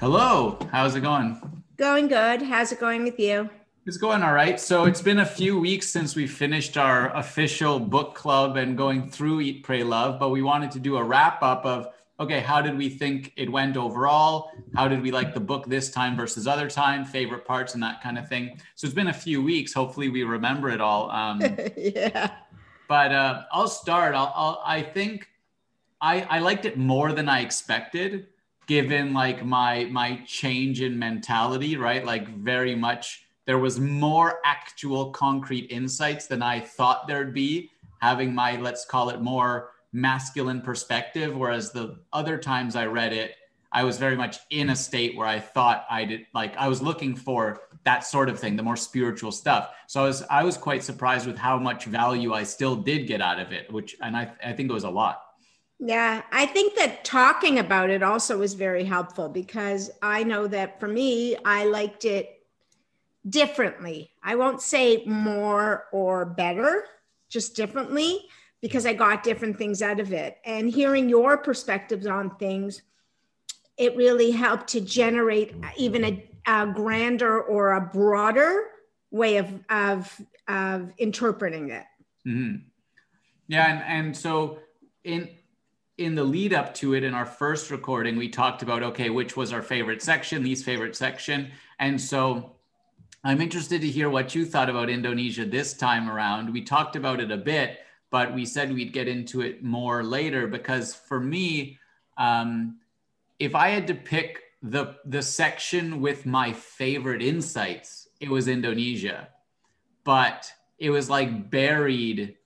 Hello, how's it going? Going good. How's it going with you? It's going all right. So it's been a few weeks since we finished our official book club and going through Eat, Pray, Love, but we wanted to do a wrap up of okay, how did we think it went overall? How did we like the book this time versus other time? Favorite parts and that kind of thing. So it's been a few weeks. Hopefully, we remember it all. Um, yeah. But uh, I'll start. I'll, I'll, I think I, I liked it more than I expected given like my my change in mentality right? Like very much there was more actual concrete insights than i thought there'd be having my let's call it more masculine perspective whereas the other times i read it i was very much in a state where i thought i did like i was looking for that sort of thing the more spiritual stuff. So i was i was quite surprised with how much value i still did get out of it which and i, I think it was a lot yeah, I think that talking about it also was very helpful because I know that for me, I liked it differently. I won't say more or better, just differently because I got different things out of it. And hearing your perspectives on things, it really helped to generate even a, a grander or a broader way of, of, of interpreting it. Mm-hmm. Yeah. And, and so in, in the lead up to it in our first recording we talked about okay which was our favorite section least favorite section. And so i'm interested to hear what you thought about indonesia this time around. We talked about it a bit but we said we'd get into it more later because for me um, if i had to pick the the section with my favorite insights it was indonesia. But it was like buried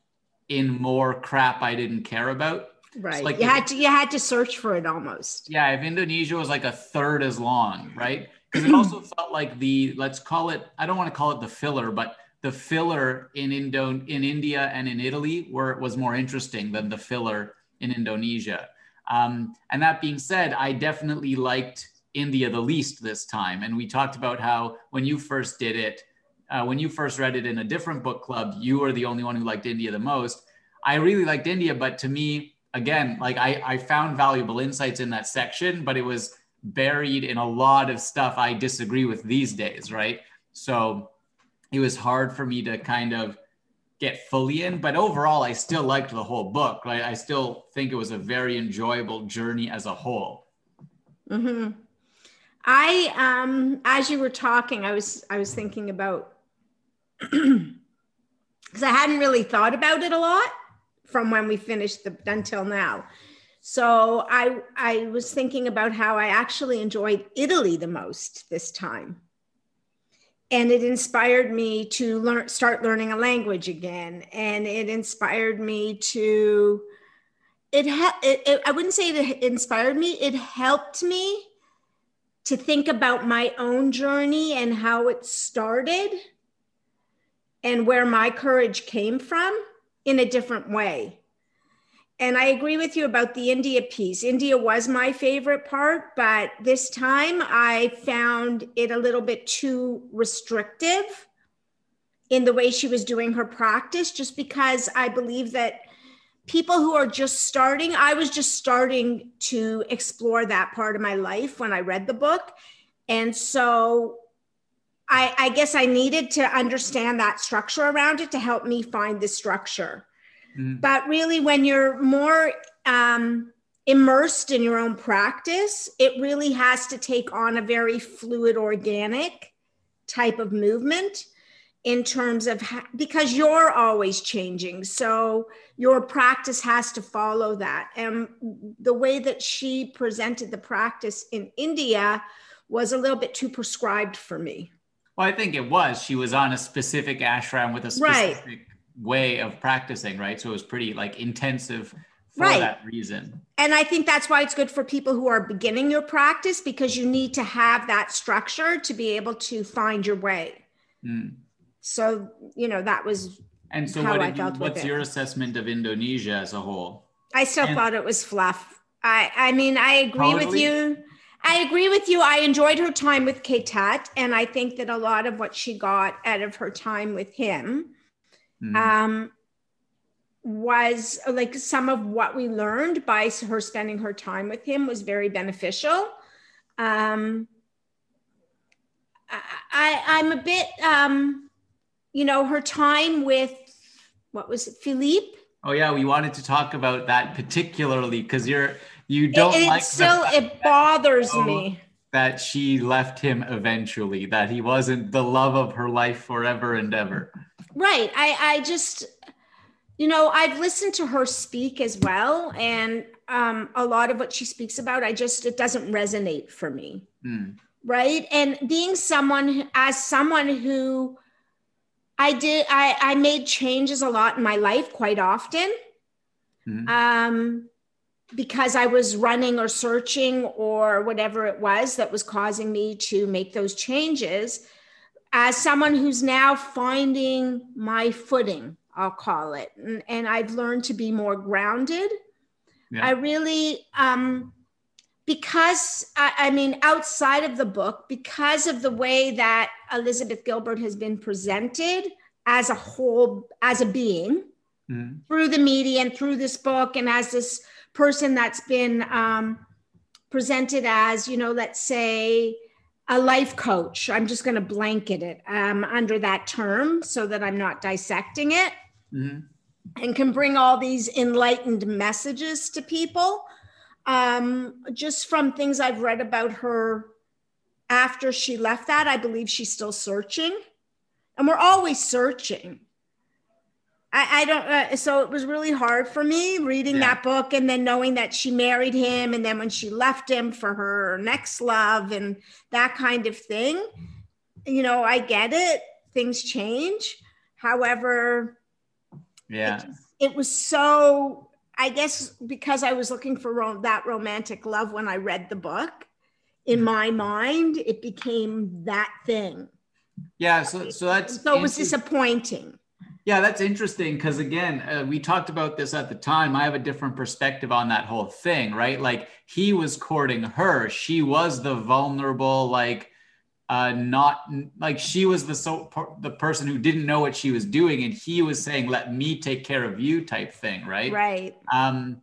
in more crap i didn't care about Right. Like you had to you had to search for it almost. Yeah, if Indonesia was like a third as long, right? Because it also felt like the let's call it I don't want to call it the filler, but the filler in Indo in India and in Italy were was more interesting than the filler in Indonesia. Um, and that being said, I definitely liked India the least this time. And we talked about how when you first did it, uh, when you first read it in a different book club, you were the only one who liked India the most. I really liked India, but to me, again, like I, I found valuable insights in that section, but it was buried in a lot of stuff I disagree with these days, right? So it was hard for me to kind of get fully in, but overall, I still liked the whole book. Right? I still think it was a very enjoyable journey as a whole. Mm-hmm. I, um, as you were talking, I was, I was thinking about because I hadn't really thought about it a lot from when we finished the until now. So I I was thinking about how I actually enjoyed Italy the most this time. And it inspired me to learn start learning a language again and it inspired me to it, it, it I wouldn't say it inspired me, it helped me to think about my own journey and how it started and where my courage came from in a different way. And I agree with you about the India piece. India was my favorite part, but this time I found it a little bit too restrictive in the way she was doing her practice, just because I believe that people who are just starting, I was just starting to explore that part of my life when I read the book. And so I, I, guess I needed to understand that structure around it to help me find the structure. Mm. But really, when you're more um, immersed in your own practice, it really has to take on a very fluid, organic type of movement in terms of because you're always changing. So your practice has to follow that. And the way that she presented the practice in India was a little bit too prescribed for me. Well, I think it was. She was on a specific ashram with a specific right. way of practicing, right? So it was pretty like intensive for right. that reason. And I think that's why it's good for people who are beginning your practice because you need to have that structure to be able to find your way. Mm. So, you know, that was and so how what you, what's your assessment of Indonesia as a whole? I still and, thought it was fluff. I I mean, I agree totally. with you I agree with you. I enjoyed her time with Ketut, and I think that a lot of what she got out of her time with him mm. um, was like some of what we learned by her spending her time with him was very beneficial. Um, I, I I'm a bit um, you know, her time with what was it, Philippe? Oh yeah, we wanted to talk about that particularly because you're you don't like it, like still it bothers me that she left him eventually, that he wasn't the love of her life forever and ever. Right. I I just you know, I've listened to her speak as well and um a lot of what she speaks about I just it doesn't resonate for me. Mm. Right? And being someone as someone who I did I I made changes a lot in my life quite often. Mhm. Um because I was running or searching or whatever it was that was causing me to make those changes. As someone who's now finding my footing, I'll call it, and, and I've learned to be more grounded. Yeah. I really, um, because I, I mean, outside of the book, because of the way that Elizabeth Gilbert has been presented as a whole, as a being Mhm. through the media and through this book, and as this person that's been um, presented as, you know, let's say a life coach. I'm just going to blanket it um, under that term so that I'm not dissecting it Mhm. and can bring all these enlightened messages to people um, just from things I've read about her after she left that. I believe she's still searching, and we're always searching. I, I don't, uh, so it was really hard for me reading Yeah. that book and then knowing that she married him, and then when she left him for her next love and that kind of thing. You know, I get it, things change. However, Yeah. it, just- it was so i guess because i was looking for ro- that romantic love when i read the book in Mm. my mind it became that thing Yeah. So so that's so it was disappointing Yeah, that's interesting because again, uh, we talked about this at the time. I have a different perspective on that whole thing, right? Like he was courting her. She was the vulnerable, like uh not like she was the so the person who didn't know what she was doing and he was saying let me take care of you type thing right right um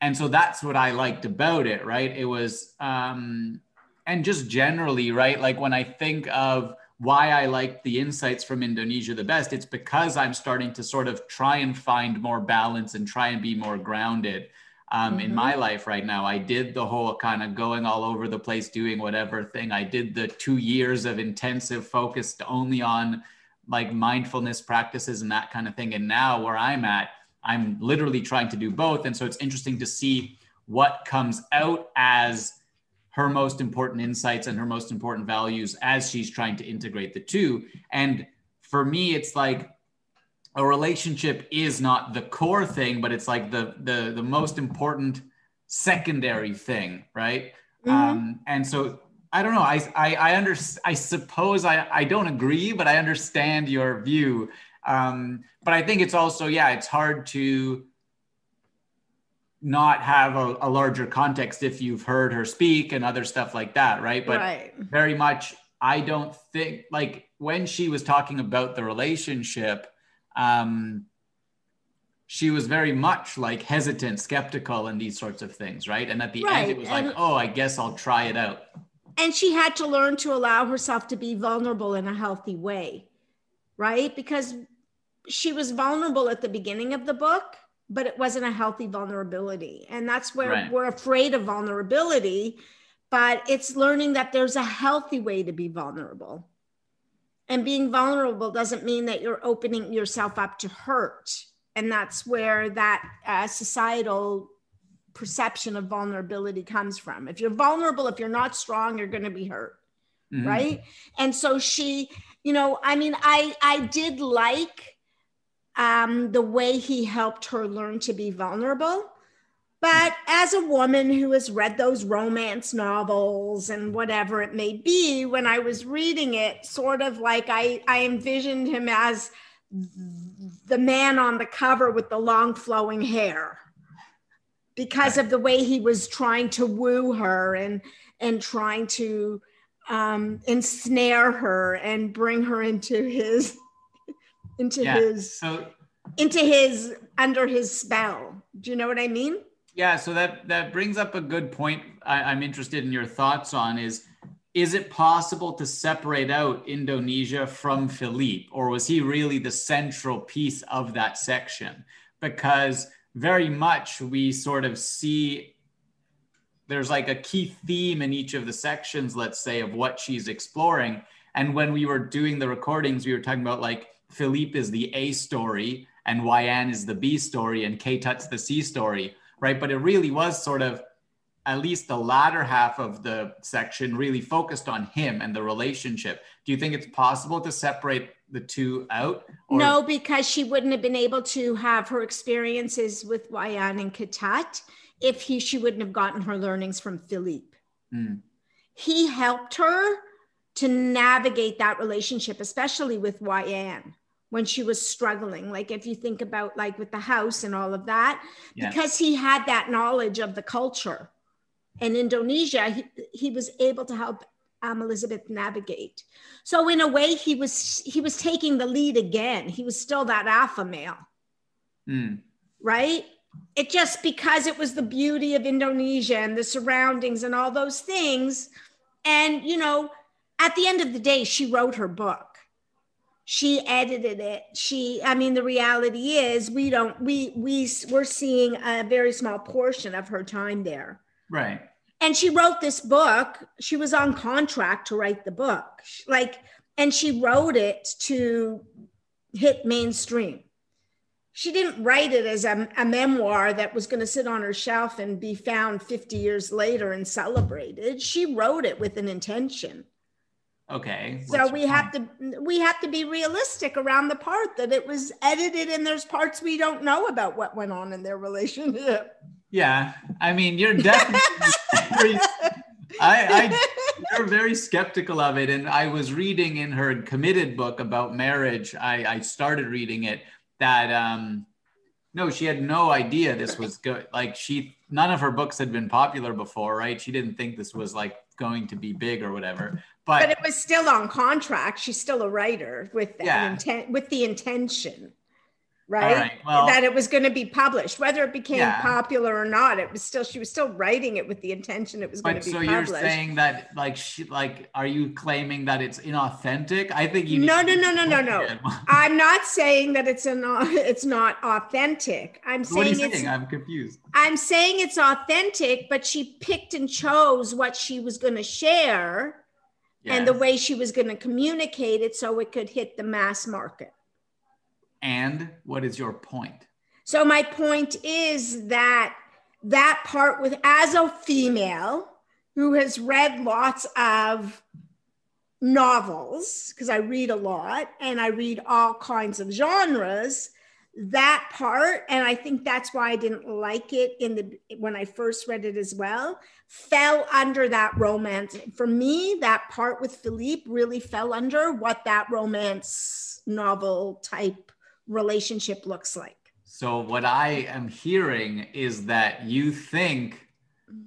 and so that's what i liked about it right it was um and just generally right like when i think of why i like the insights from indonesia the best it's because i'm starting to sort of try and find more balance and try and be more grounded um, in Mhm. my life right now i did the whole kind of going all over the place doing whatever thing i did the two years of intensive focused only on like mindfulness practices and that kind of thing and now where i'm at I'm literally trying to do both. And so it's interesting to see what comes out as her most important insights and her most important values as she's trying to integrate the two. And for me, it's like a relationship is not the core thing, but it's like the the the most important secondary thing, right? Mhm. Um, and so I don't know. I I I under I suppose I I don't agree, but I understand your view. Um, but I think it's also yeah, it's hard to not have a, a larger context if you've heard her speak and other stuff like that, right? But right. very much i don't think like when she was talking about the relationship um she was very much like hesitant skeptical and these sorts of things right? And at the end it was like oh i guess i'll try it out. And she had to learn to allow herself to be vulnerable in a healthy way right? Because she was vulnerable at the beginning of the book but it wasn't a healthy vulnerability. And that's where Right. we're afraid of vulnerability but it's learning that there's a healthy way to be vulnerable. And being vulnerable doesn't mean that you're opening yourself up to hurt. And that's where that uh, societal perception of vulnerability comes from. If you're vulnerable if you're not strong you're going to be hurt Mhm. right? And so she you know i mean i i did like um the way he helped her learn to be vulnerable. But as a woman who has read those romance novels and whatever it may be when i was reading it sort of like i i envisioned him as the man on the cover with the long flowing hair because of the way he was trying to woo her and and trying to um, ensnare her and bring her into his into Yeah. his so into his under his spell. Do you know what I mean? Yeah, so that that brings up a good point. I, I'm interested in your thoughts on is is it possible to separate out Indonesia from Philippe, or was he really the central piece of that section? Because very much we sort of see there's like a key theme in each of the sections, let's say, of what she's exploring. And when we were doing the recordings, we were talking about like Philippe is the A story and Wayan is the B story and Ketut's the C story, right? But it really was sort of at least the latter half of the section really focused on him and the relationship. Do you think it's possible to separate the two out? Or- no, because she wouldn't have been able to have her experiences with Wayan and Ketut if he she wouldn't have gotten her learnings from Philippe. Mm. He helped her to navigate that relationship, especially with Wayan when she was struggling. Like if you think about like with the house and all of that, yeah. because he had that knowledge of the culture in Indonesia, he, he was able to help um, Elizabeth navigate. So in a way, he was he was taking the lead again. He was still that alpha male, mm. right? It just because it was the beauty of Indonesia and the surroundings and all those things, and you know, at the end of the day, she wrote her book. She edited it. She, I mean, the reality is we don't we we we're seeing a very small portion of her time there Right. And she wrote this book. She was on contract to write the book. Like, and she wrote it to hit mainstream. She didn't write it as a, a memoir that was going to sit on her shelf and be found 50 years later and celebrated. She wrote it with an intention. Okay. So we have to we have to be realistic around the part that it was edited and there's parts we don't know about what went on in their relationship. Yeah, I mean, you're definitely very, I, I, you're very skeptical of it. And I was reading in her committed book about marriage. I, I started reading it that um, no, she had no idea this was good. Like she, none of her books had been popular before, right? She didn't think this was like going to be big or whatever. But, but it was still on contract. She's still a writer with yeah. intent, with the intention right? right. Well, that it was going to be published, whether it became yeah. popular or not. It was still she was still writing it with the intention it was going to be published. But so published. you're saying that like she like are you claiming that it's inauthentic? I think you No, no, no, no, no, no. I'm not saying that it's an it's not authentic. I'm saying, what are you saying? I'm confused. I'm saying it's authentic, but she picked and chose what she was going to share. Yes. And the way she was going to communicate it so it could hit the mass market. And what is your point? So my point is that that part with as a female who has read lots of novels because I read a lot and I read all kinds of genres that part and I think that's why I didn't like it in the when I first read it as well fell under that romance for me that part with Philippe really fell under what that romance novel type relationship looks like. So, what I am hearing is that you think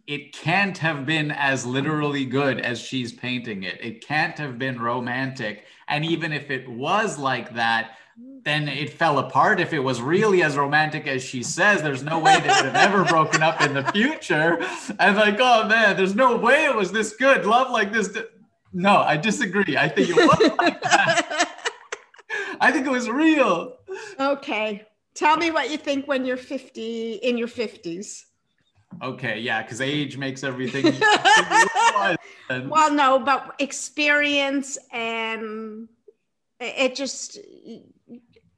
it can't have been as literally good as she's painting it. It can't have been romantic. And even if it was like that, then it fell apart. If it was really as romantic as she says, there's no way they would have ever broken up in the future. And like, oh man, there's no way it was this good. Love like this. No, I disagree. I think it was like that. I think it was real. Okay. Tell me what you think when you're 50 in your 50s. Okay, yeah, because age makes everything. well, no, but experience and it just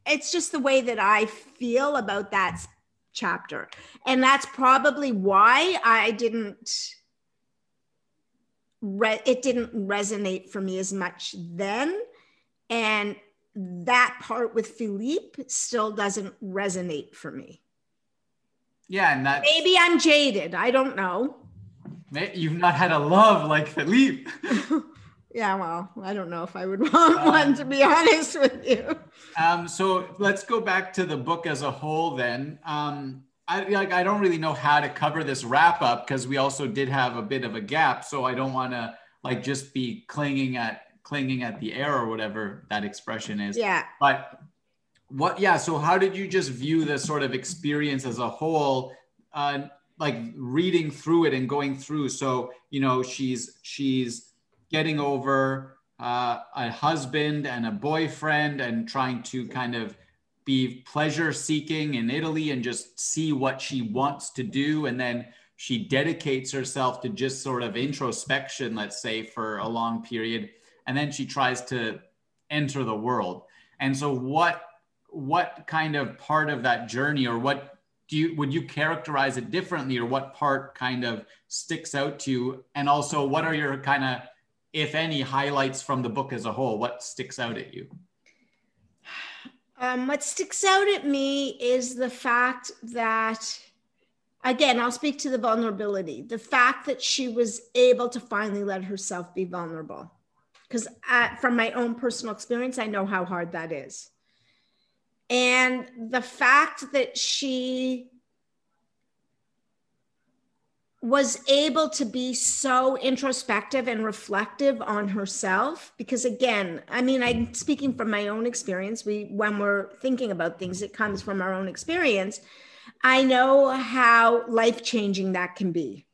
it's just the way that I feel about that chapter. And that's probably why I didn't re- it didn't resonate for me as much then. And that part with Philippe still doesn't resonate for me. Yeah, and that maybe I'm jaded. I don't know. You've not had a love like Philippe. yeah, well, I don't know if I would want one to be honest with you. Um, so let's go back to the book as a whole then. Um, I like I don't really know how to cover this wrap up because we also did have a bit of a gap. So I don't want to like just be clinging at clinging at the air or whatever that expression is. Yeah. But what, yeah. So how did you just view the sort of experience as a whole? Uh, like reading through it and going through. So you know, she's she's getting over uh, a husband and a boyfriend and trying to kind of be pleasure seeking in Italy and just see what she wants to do. And then she dedicates herself to just sort of introspection, let's say, for a long period. And then she tries to enter the world. And so what what kind of part of that journey or what do you would you characterize it differently or what part kind of sticks out to you? And also what are your kind of if any highlights from the book as a whole? What sticks out at you? Um, what sticks out at me is the fact that again i'll speak to the vulnerability. The fact that she was able to finally let herself be vulnerable because from my own personal experience i know how hard that is. And the fact that she was able to be so introspective and reflective on herself because again i mean i'm speaking from my own experience. We when we're thinking about things it comes from our own experience. I know how life changing that can be.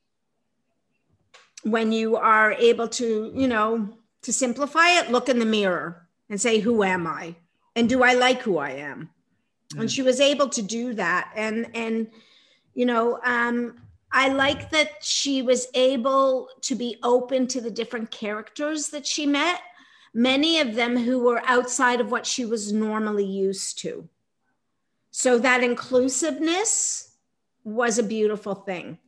When you are able to you know to simplify it look in the mirror and say who am i and do i like who i am mm. and she was able to do that and and you know um I like that she was able to be open to the different characters that she met, many of them who were outside of what she was normally used to. So that inclusiveness was a beautiful thing.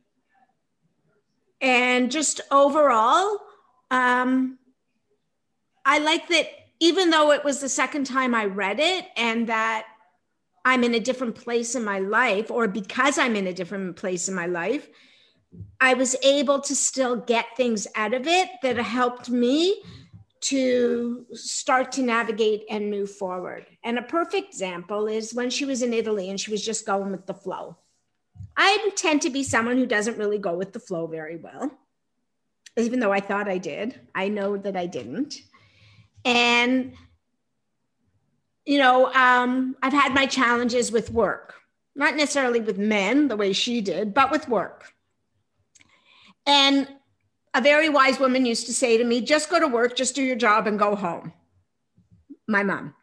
And just overall, um, I like that even though it was the second time I read it and that I'm in a different place in my life, or because I'm in a different place in my life, I was able to still get things out of it that helped me to start to navigate and move forward. And a perfect example is when she was in Italy and she was just going with the flow. I tend to be someone who doesn't really go with the flow very well, even though I thought I did. I know that I didn't. And you know, um, I've had my challenges with work, not necessarily with men the way she did, but with work. And a very wise woman used to say to me, just go to work, just do your job and go home. My mom.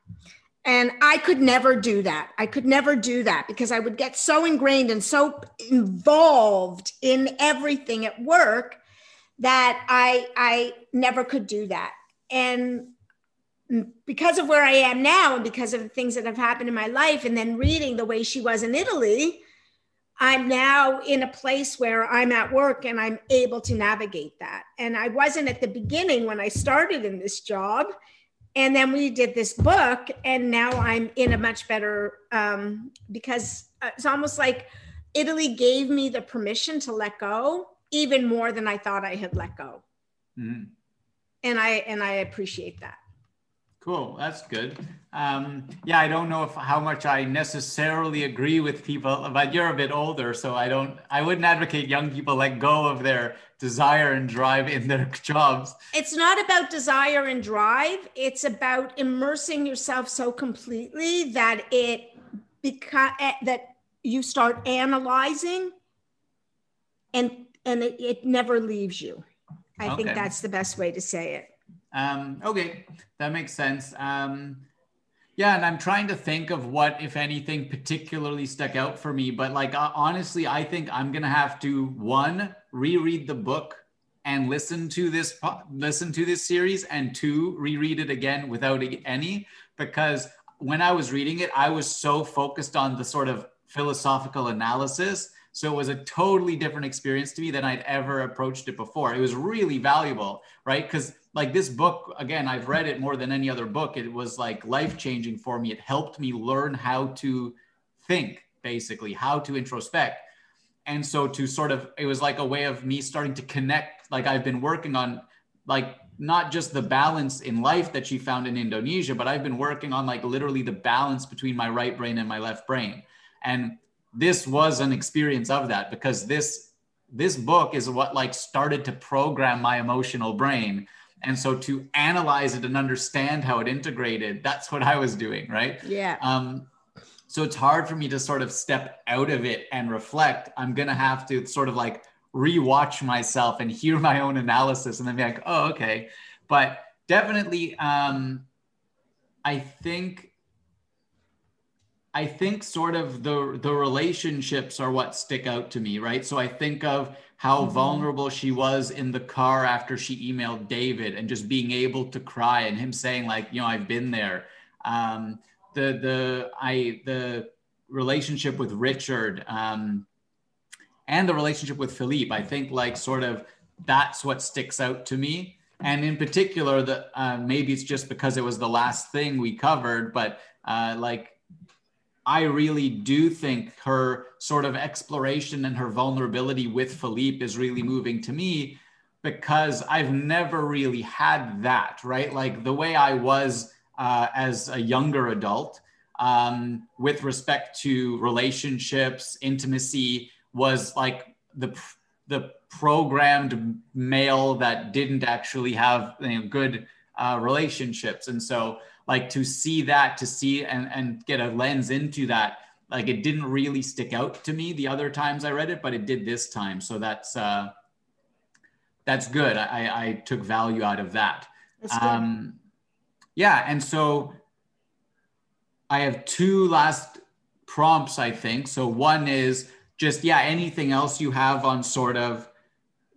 And I could never do that. I could never do that because I would get so ingrained and so involved in everything at work that I I never could do that. And because of where I am now and because of the things that have happened in my life, and then reading the way she was in Italy, I'm now in a place where I'm at work and I'm able to navigate that. And I wasn't at the beginning when I started in this job. And then we did this book, and now I'm in a much better um, because it's almost like Italy gave me the permission to let go even more than I thought I had let go. Mm-hmm. And I and I appreciate that. Cool, that's good. Um, yeah, I don't know if how much I necessarily agree with people, but you're a bit older, so I don't. I wouldn't advocate young people let go of their desire and drive in their jobs. It's not about desire and drive. It's about immersing yourself so completely that it because eh, that you start analyzing, and and it, it never leaves you. I okay. think that's the best way to say it. Um, okay, that makes sense. Um, yeah, and I'm trying to think of what, if anything, particularly stuck out for me. But like uh, honestly, I think I'm gonna have to one reread the book and listen to this listen to this series, and two reread it again without any because when I was reading it, I was so focused on the sort of philosophical analysis. So it was a totally different experience to me than I'd ever approached it before. It was really valuable, right? Because like this book again i've read it more than any other book. It was like life changing for me. It helped me learn how to think basically how to introspect. And so to sort of it was like a way of me starting to connect like i've been working on like not just the balance in life that she found in indonesia but i've been working on like literally the balance between my right brain and my left brain. And this was an experience of that because this this book is what like started to program my emotional brain and so to analyze it and understand how it integrated that's what i was doing right yeah um So it's hard for me to sort of step out of it and reflect. I'm going to have to sort of like rewatch myself and hear my own analysis and then be like, oh, okay. But definitely, um, I think I think sort of the the relationships are what stick out to me, right? So I think of how mm-hmm. vulnerable she was in the car after she emailed David and just being able to cry and him saying like, you know, I've been there. Um, the the I the relationship with Richard um, and the relationship with Philippe, I think like sort of that's what sticks out to me. And in particular, that uh, maybe it's just because it was the last thing we covered, but uh, like I really do think her sort of exploration and her vulnerability with Philippe is really moving to me because I've never really had that, right? Like the way I was uh, as a younger adult um, with respect to relationships, intimacy was like the the programmed male that didn't actually have you know, good uh, relationships, and so like to see that to see and and get a lens into that like it didn't really stick out to me the other times i read it but it did this time. So that's uh that's good. I i took value out of that. Um yeah and so i have two last prompts i think. So one is just yeah anything else you have on sort of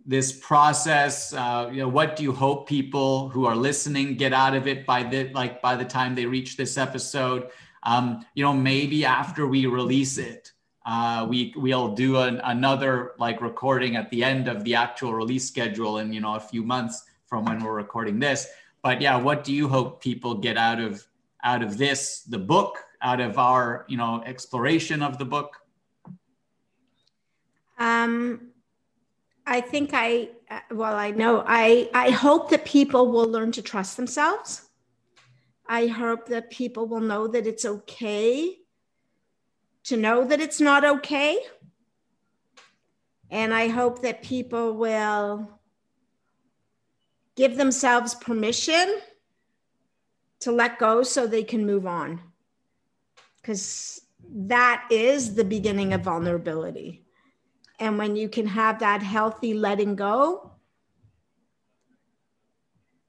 this process uh, you know what do you hope people who are listening get out of it by the like by the time they reach this episode? Um, you know maybe after we release it uh, we we'll do an, another like recording at the end of the actual release schedule in you know a few months from when we're recording this. But yeah what do you hope people get out of out of this the book out of our you know exploration of the book? Um I think I, uh, well, I know, I, I hope that people will learn to trust themselves. I hope that people will know that it's okay to know that it's not okay. And I hope that people will give themselves permission to let go so they can move on. Because that is the beginning of vulnerability. And when you can have that healthy letting go,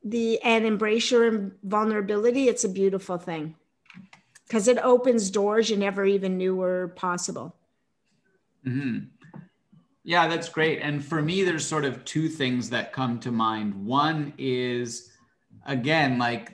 the and embrace your vulnerability, it's a beautiful thing because it opens doors you never even knew were possible. Mm-hmm. Yeah, that's great. And for me, there's sort of two things that come to mind. One is, again, like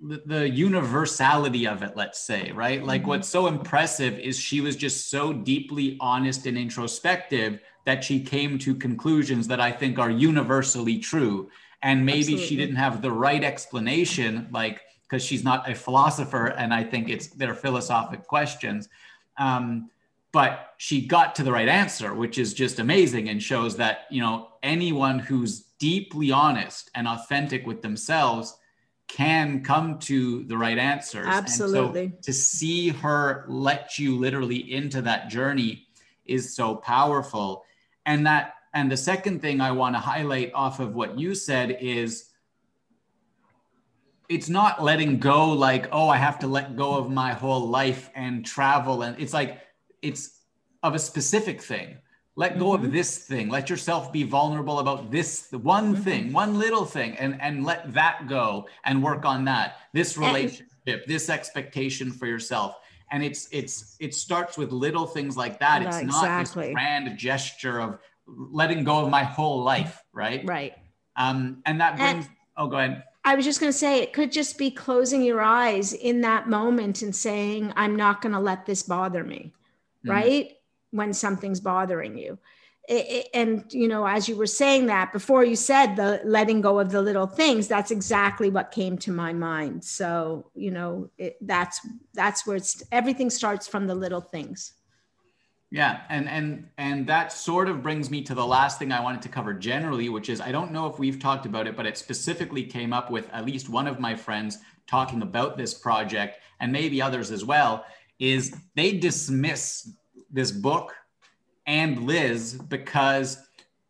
the, the universality of it, let's say, right? Like mm-hmm. what's so impressive is she was just so deeply honest and introspective that she came to conclusions that I think are universally true. And maybe Absolutely. she didn't have the right explanation, like because she's not a philosopher, and I think it's they're philosophic questions. Um, but she got to the right answer, which is just amazing and shows that you know anyone who's deeply honest and authentic with themselves can come to the right answers. Absolutely. So to see her let you literally into that journey is so powerful. And that and the second thing I want to highlight off of what you said is it's not letting go like oh I have to let go of my whole life and travel and it's like it's of a specific thing let go mm-hmm. of this thing let yourself be vulnerable about this one mm-hmm. thing one little thing and and let that go and work on that this relationship this expectation for yourself and it's it's it starts with little things like that it's exactly. not this grand gesture of letting go of my whole life right right um and that brings and, oh go ahead I was just going to say it could just be closing your eyes in that moment and saying, I'm not going to let this bother me. Mm-hmm. Right when something's bothering you. It, it, and you know as you were saying that before you said the letting go of the little things that's exactly what came to my mind so you know it, that's that's where it's everything starts from the little things yeah and and and that sort of brings me to the last thing i wanted to cover generally which is i don't know if we've talked about it but it specifically came up with at least one of my friends talking about this project and maybe others as well is they dismiss this book and Liz because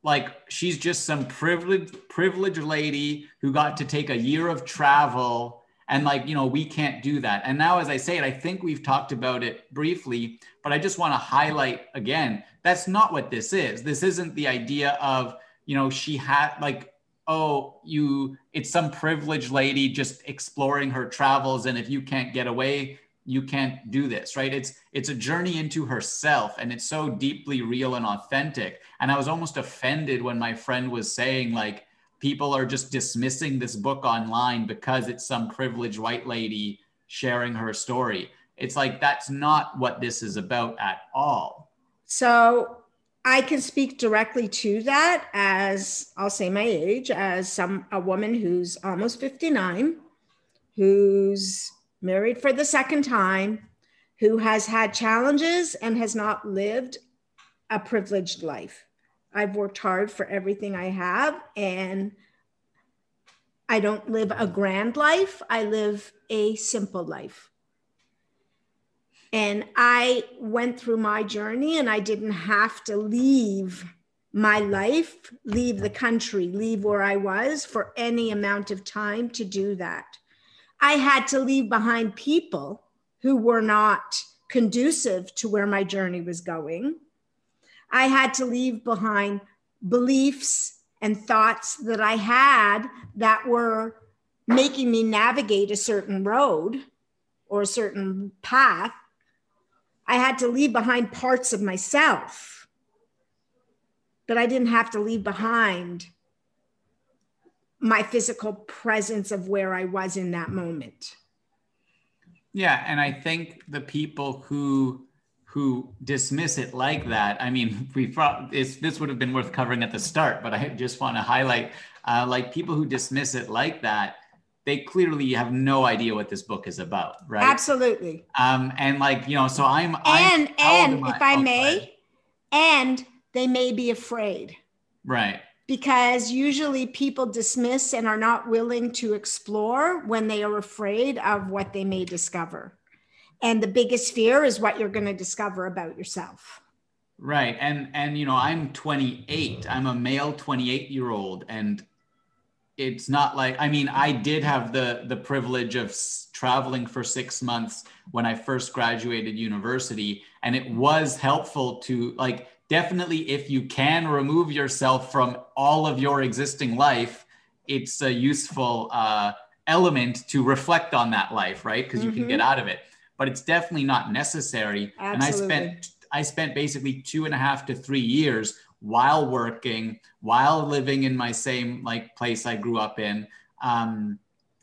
like she's just some privileged privileged lady who got to take a year of travel and like you know we can't do that. And now as i say it i think we've talked about it briefly but i just want to highlight again that's not what this is. This isn't the idea of you know she had like oh you it's some privileged lady just exploring her travels and if you can't get away you can't do this right it's it's a journey into herself and it's so deeply real and authentic and i was almost offended when my friend was saying like people are just dismissing this book online because it's some privileged white lady sharing her story. It's like that's not what this is about at all. So I can speak directly to that as I'll say my age as some a woman who's almost 59 who's married for the second time who has had challenges and has not lived a privileged life. I've worked hard for everything I have, and I don't live a grand life. I live a simple life. And I went through my journey, and I didn't have to leave my life, leave the country, leave where I was for any amount of time to do that. I had to leave behind people who were not conducive to where my journey was going. I had to leave behind beliefs and thoughts that I had that were making me navigate a certain road or a certain path. I had to leave behind parts of myself, but I didn't have to leave behind my physical presence of where I was in that moment. Yeah. And I think the people who who dismiss it like that. I mean, we this would have been worth covering at the start, but I just want to highlight uh, like people who dismiss it like that. They clearly have no idea what this book is about, right? Absolutely. Um, and like you know, so I'm and I'm, and if I, I may, and they may be afraid, right? Because usually people dismiss and are not willing to explore when they are afraid of what they may discover. And the biggest fear is what you're going to discover about yourself. Right and and you know i'm 28 i'm a male 28 year old and it's not like i mean i did have the the privilege of traveling for six months when i first graduated university and it was helpful to like definitely if you can remove yourself from all of your existing life it's a useful uh, element to reflect on that life right because mm-hmm. you can get mm-hmm. out of it but it's definitely not necessary. Absolutely. And I spent I spent basically two and a half to three years while working, while living in my same like place I grew up in, um,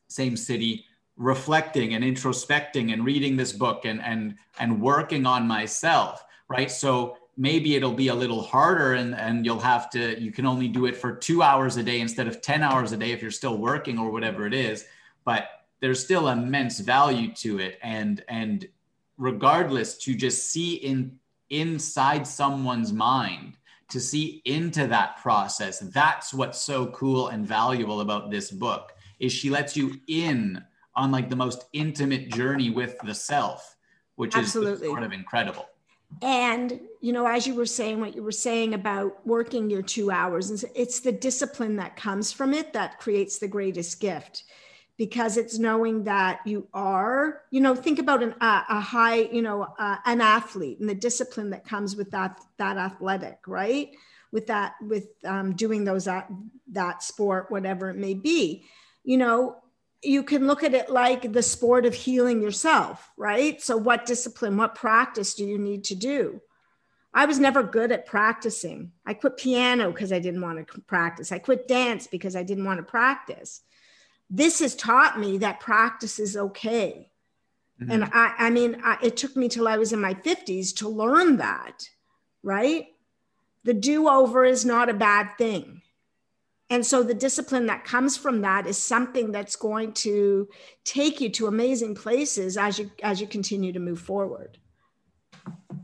same city, reflecting and introspecting and reading this book and and and working on myself. Right. So maybe it'll be a little harder and, and you'll have to you can only do it for two hours a day instead of 10 hours a day if you're still working or whatever it is. But there's still immense value to it. And and regardless to just see in inside someone's mind to see into that process that's what's so cool and valuable about this book is she lets you in on like the most intimate journey with the self which Absolutely. is sort of incredible and you know as you were saying what you were saying about working your two hours it's the discipline that comes from it that creates the greatest gift. Because it's knowing that you are you know think about an, a high you know uh, an athlete and the discipline that comes with that that athletic right? With that with um, doing those uh, that sport whatever it may be. You know you can look at it like the sport of healing yourself right so what discipline what practice do you need to do I was never good at practicing. I quit piano because I didn't want to practice. I quit dance because I didn't want to practice this has taught me that practice is okay. Mm-hmm. And I, I mean, I, it took me till I was in my 50s to learn that, right? The do over is not a bad thing. And so the discipline that comes from that is something that's going to take you to amazing places as you as you continue to move forward.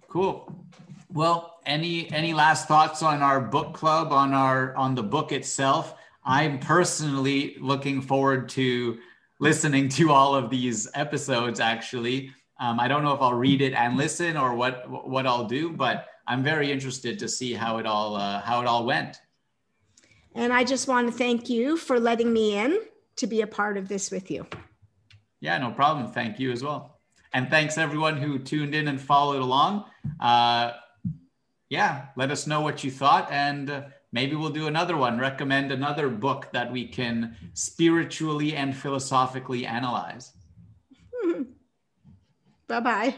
Cool. Well, any any last thoughts on our book club on our on the book itself? I'm personally looking forward to listening to all of these episodes. Actually, um, I don't know if I'll read it and listen or what what I'll do, but I'm very interested to see how it all uh, how it all went. And I just want to thank you for letting me in to be a part of this with you. Yeah, no problem. Thank you as well. And thanks everyone who tuned in and followed along. Uh, yeah, let us know what you thought, and uh, maybe we'll do another one. Recommend another book that we can spiritually and philosophically analyze. Bye bye.